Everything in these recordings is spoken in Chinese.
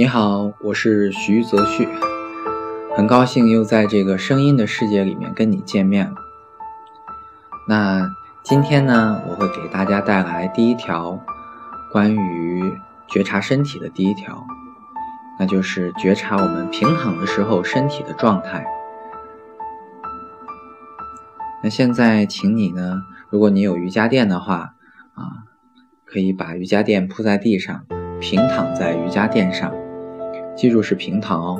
你好，我是徐泽旭，很高兴又在这个声音的世界里面跟你见面了。那今天呢，我会给大家带来第一条关于觉察身体的第一条，那就是觉察我们平躺的时候身体的状态。那现在，请你呢，如果你有瑜伽垫的话，啊，可以把瑜伽垫铺在地上。平躺在瑜伽垫上，记住是平躺哦。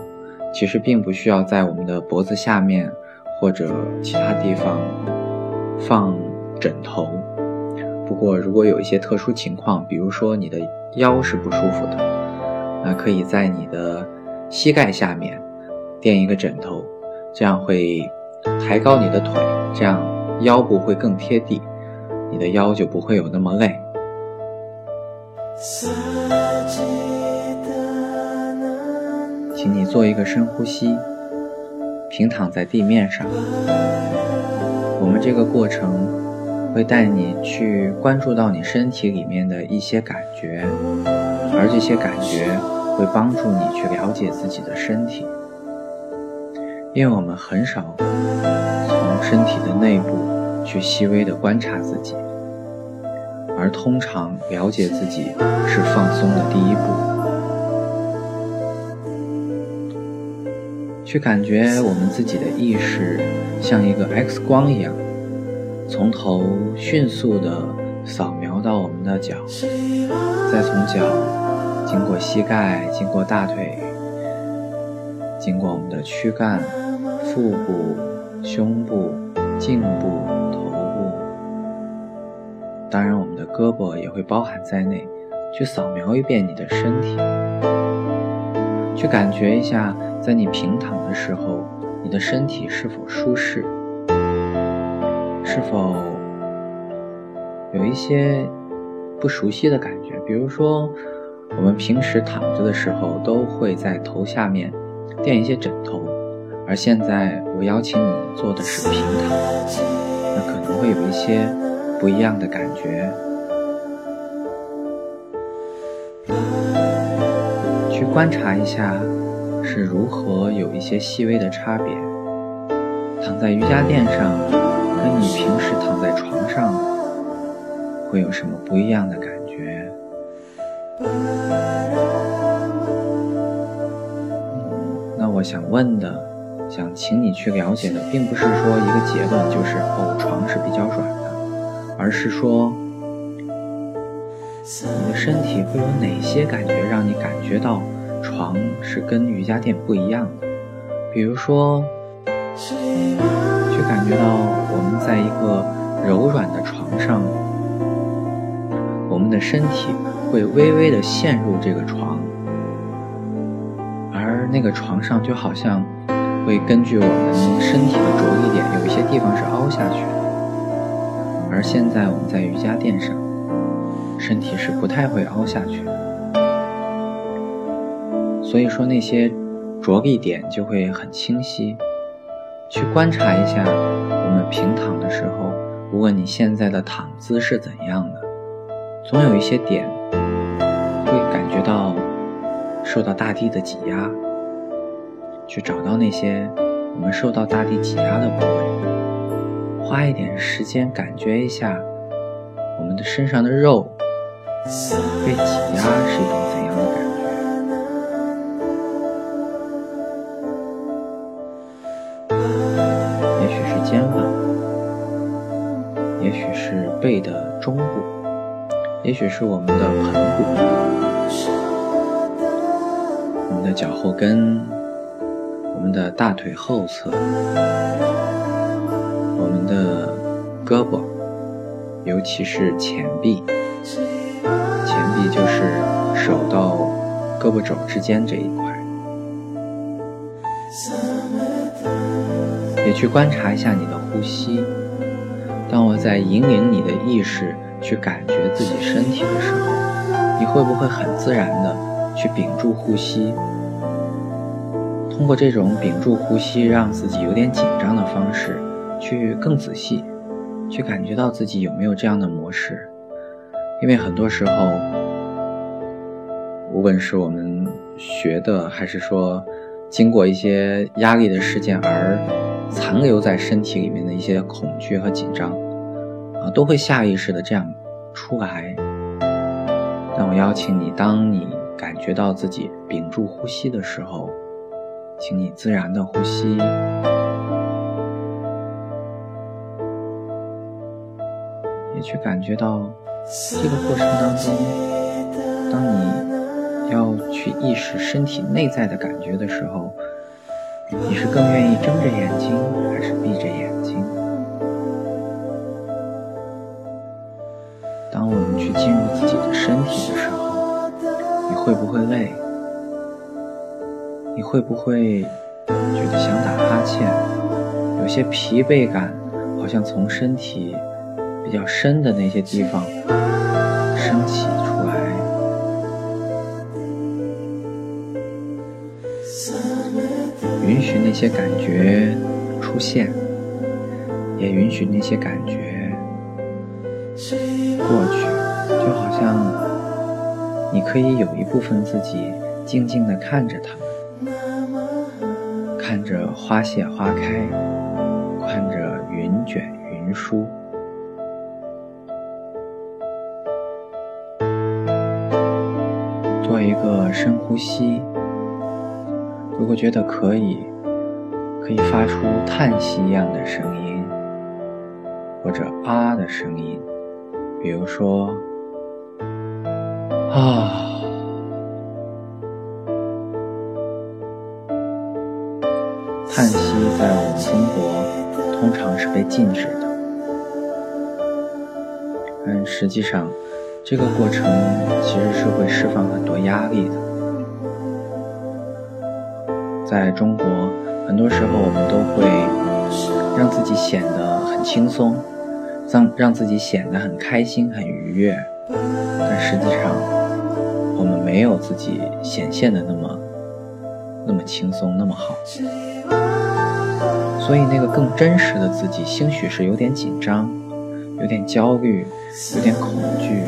其实并不需要在我们的脖子下面或者其他地方放枕头。不过如果有一些特殊情况，比如说你的腰是不舒服的，那可以在你的膝盖下面垫一个枕头，这样会抬高你的腿，这样腰部会更贴地，你的腰就不会有那么累。请你做一个深呼吸，平躺在地面上。我们这个过程会带你去关注到你身体里面的一些感觉，而这些感觉会帮助你去了解自己的身体。因为我们很少从身体的内部去细微的观察自己。而通常了解自己是放松的第一步，去感觉我们自己的意识像一个 X 光一样，从头迅速的扫描到我们的脚，再从脚经过膝盖，经过大腿，经过我们的躯干、腹部、胸部、颈部。头部当然，我们的胳膊也会包含在内，去扫描一遍你的身体，去感觉一下，在你平躺的时候，你的身体是否舒适，是否有一些不熟悉的感觉。比如说，我们平时躺着的时候，都会在头下面垫一些枕头，而现在我邀请你做的是平躺，那可能会有一些。不一样的感觉，去观察一下是如何有一些细微的差别。躺在瑜伽垫上，跟你平时躺在床上会有什么不一样的感觉？那我想问的，想请你去了解的，并不是说一个结论，就是哦，床是比较软的。而是说，你的身体会有哪些感觉让你感觉到床是跟瑜伽垫不一样的？比如说，去感觉到我们在一个柔软的床上，我们的身体会微微的陷入这个床，而那个床上就好像会根据我们身体的着力点，有一些地方是凹下去的。而现在我们在瑜伽垫上，身体是不太会凹下去的，所以说那些着力点就会很清晰。去观察一下我们平躺的时候，无论你现在的躺姿是怎样的，总有一些点会感觉到受到大地的挤压，去找到那些我们受到大地挤压的部位。花一点时间感觉一下，我们的身上的肉被挤压是一种怎样的感觉？背的中部，也许是我们的盆骨，我们的脚后跟，我们的大腿后侧。我们的胳膊，尤其是前臂，前臂就是手到胳膊肘之间这一块，也去观察一下你的呼吸。在引领你的意识去感觉自己身体的时候，你会不会很自然的去屏住呼吸？通过这种屏住呼吸，让自己有点紧张的方式。去更仔细，去感觉到自己有没有这样的模式，因为很多时候，无论是我们学的，还是说经过一些压力的事件而残留在身体里面的一些恐惧和紧张啊，都会下意识的这样出来。但我邀请你，当你感觉到自己屏住呼吸的时候，请你自然的呼吸，也去感觉到这个过程当中，当你要去意识身体内在的感觉的时候，你是更愿意睁着眼睛还是闭着眼进入自己的身体的时候，你会不会累？你会不会觉得想打哈欠？有些疲惫感，好像从身体比较深的那些地方升起出来。允许那些感觉出现，也允许那些感觉过去，就好像你可以有一部分自己静静地看着它们。看着花谢花开，看着云卷云舒，做一个深呼吸。如果觉得可以，可以发出叹息一样的声音，或者啊的声音，比如说啊。叹息在我们中国通常是被禁止的，但实际上，这个过程其实是会释放很多压力的。在中国，很多时候我们都会让自己显得很轻松，让让自己显得很开心、很愉悦，但实际上，没有自己显现的那么那么轻松、那么好。所以，那个更真实的自己，兴许是有点紧张，有点焦虑，有点恐惧，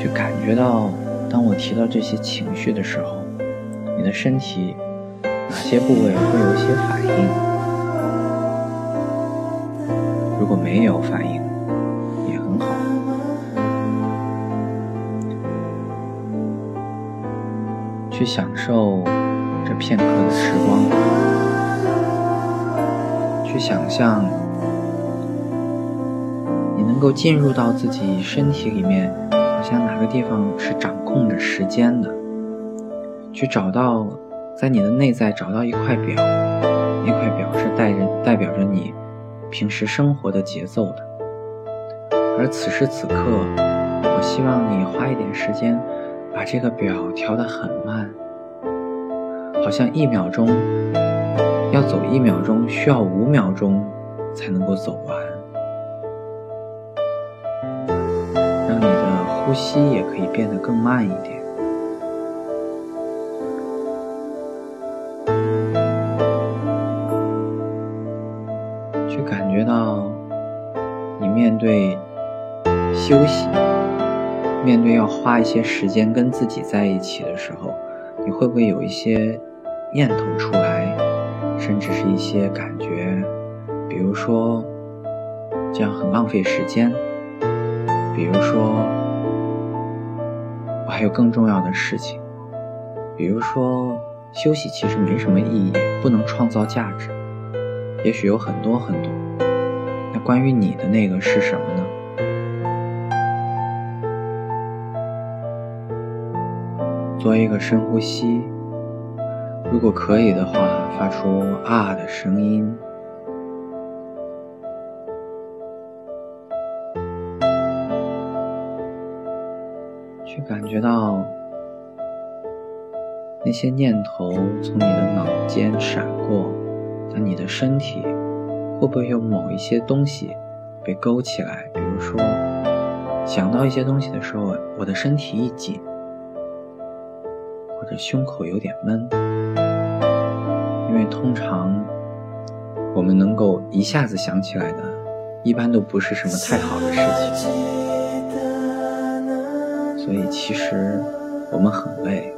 去感觉到，当我提到这些情绪的时候，你的身体哪些部位会有一些反应？如果没有反应，去享受这片刻的时光。去想象，你能够进入到自己身体里面，好像哪个地方是掌控着时间的。去找到，在你的内在找到一块表，那块表是带着代表着你平时生活的节奏的。而此时此刻，我希望你花一点时间，把这个表调得很慢，好像一秒钟。要走一秒钟，需要五秒钟才能够走完。让你的呼吸也可以变得更慢一点，去感觉到你面对休息，面对要花一些时间跟自己在一起的时候，你会不会有一些念头出来？甚至是一些感觉，比如说这样很浪费时间，比如说我还有更重要的事情，比如说休息其实没什么意义，不能创造价值，也许有很多很多。那关于你的那个是什么呢？做一个深呼吸。如果可以的话，发出啊的声音，去感觉到那些念头从你的脑间闪过，但你的身体会不会有某一些东西被勾起来？比如说，想到一些东西的时候，我的身体一紧，或者胸口有点闷。因为通常我们能够一下子想起来的，一般都不是什么太好的事情，所以其实我们很累，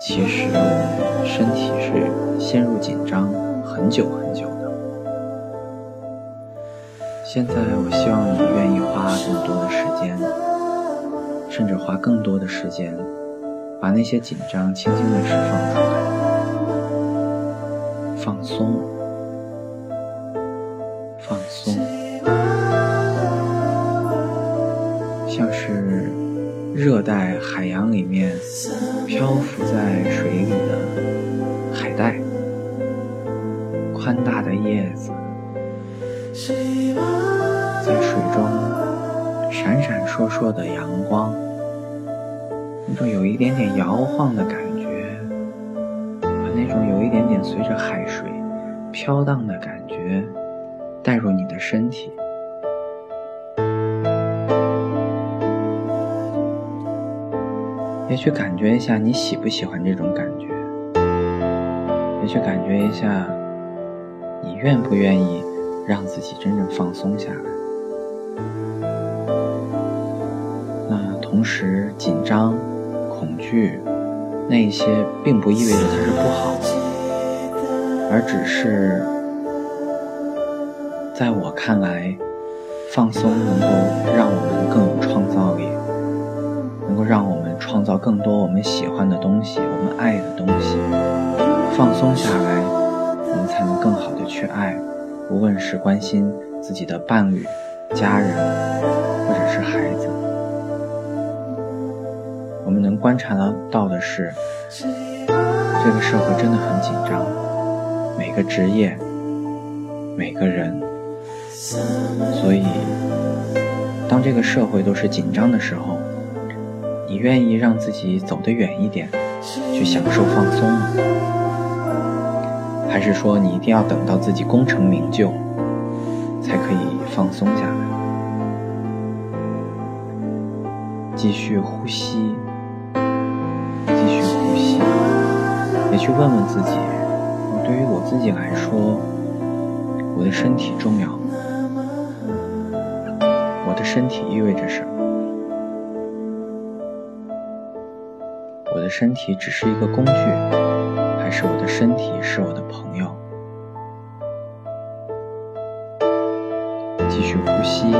其实身体是陷入紧张很久很久的。现在我希望你愿意花更多的时间，甚至花更多的时间，把那些紧张轻轻的释放出来，放松，放松，像是热带海洋里面。漂浮在水里的海带，宽大的叶子，在水中闪闪烁烁的阳光，种有一点点摇晃的感觉，把那种有一点点随着海水飘荡的感觉带入你的身体。也去感觉一下你喜不喜欢这种感觉，也去感觉一下你愿不愿意让自己真正放松下来。那同时，紧张、恐惧，那些并不意味着它是不好的，而只是在我看来，放松能够让我们更有创造力，能够让我们。创造更多我们喜欢的东西，我们爱的东西，放松下来，我们才能更好的去爱。无论是关心自己的伴侣、家人，或者是孩子，我们能观察到的是，这个社会真的很紧张，每个职业，每个人。所以，当这个社会都是紧张的时候。你愿意让自己走得远一点，去享受放松吗？还是说你一定要等到自己功成名就，才可以放松下来？继续呼吸，去问问自己：对于我自己来说，我的身体重要吗，我的身体意味着什么？我的身体只是一个工具，还是我的身体是我的朋友？继续呼吸，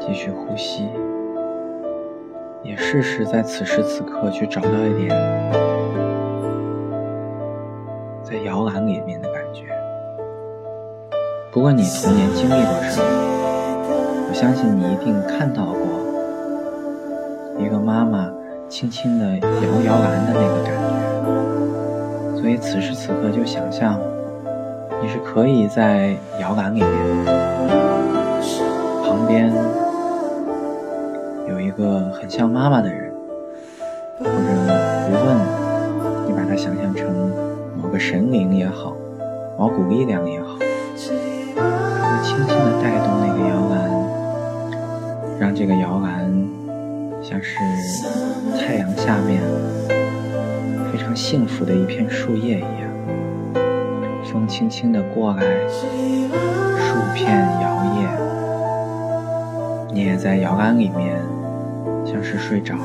继续呼吸，也试试在此时此刻去找到一点里面的感觉。不管你童年经历过什么，我相信你一定看到过一个妈妈。轻轻的摇摇篮的那个感觉，所以此时此刻就想象，你是可以在摇篮里面，旁边有一个很像妈妈的人，神灵也好，毛骨力量也好，它会轻轻的带动那个摇篮，让这个摇篮。像是太阳下面非常幸福的一片树叶一样，风轻轻的过来，树片摇曳，你也在摇篮里面，像是睡着了。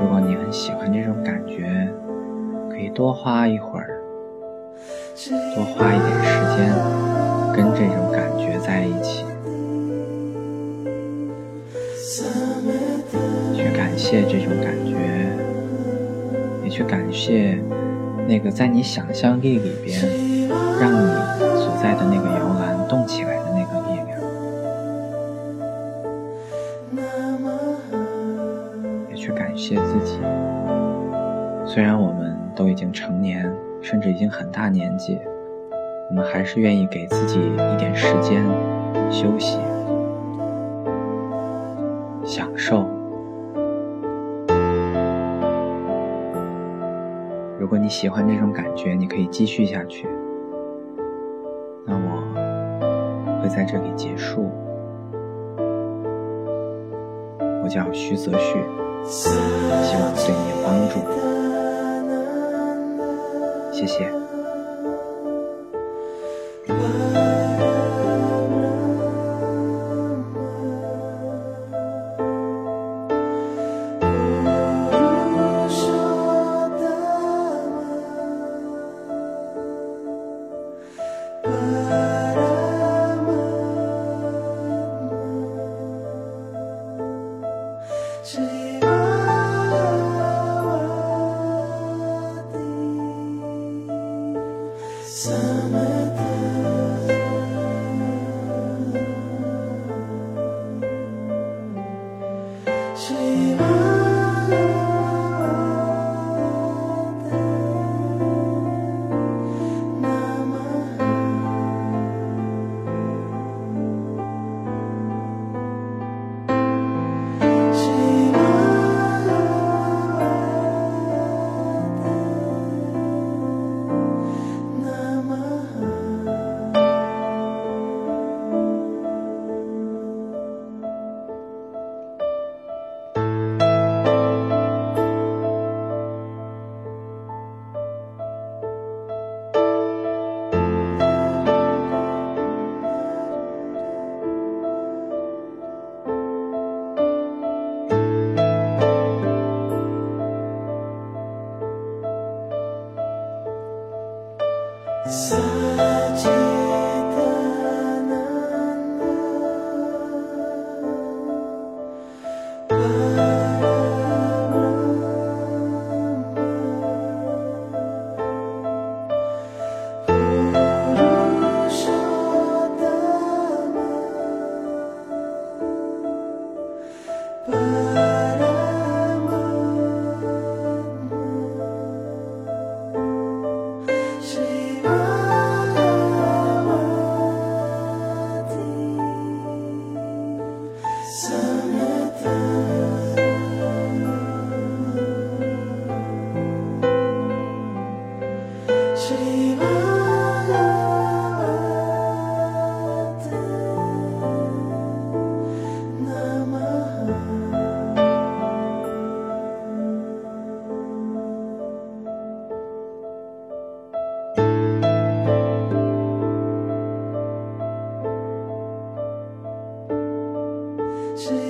如果你很喜欢这种感觉，以多花一会儿，多花一点时间，跟这种感觉在一起。去感谢这种感觉，也去感谢那个在你想象力里边让你所在的那个摇篮动起来的那个力量，也去感谢自己。虽然我们都已经成年，甚至已经很大年纪，我们还是愿意给自己一点时间休息。享受。如果你喜欢这种感觉，你可以继续下去。那我会在这里结束。我叫徐泽旭，希望对你有帮助。谢谢。只。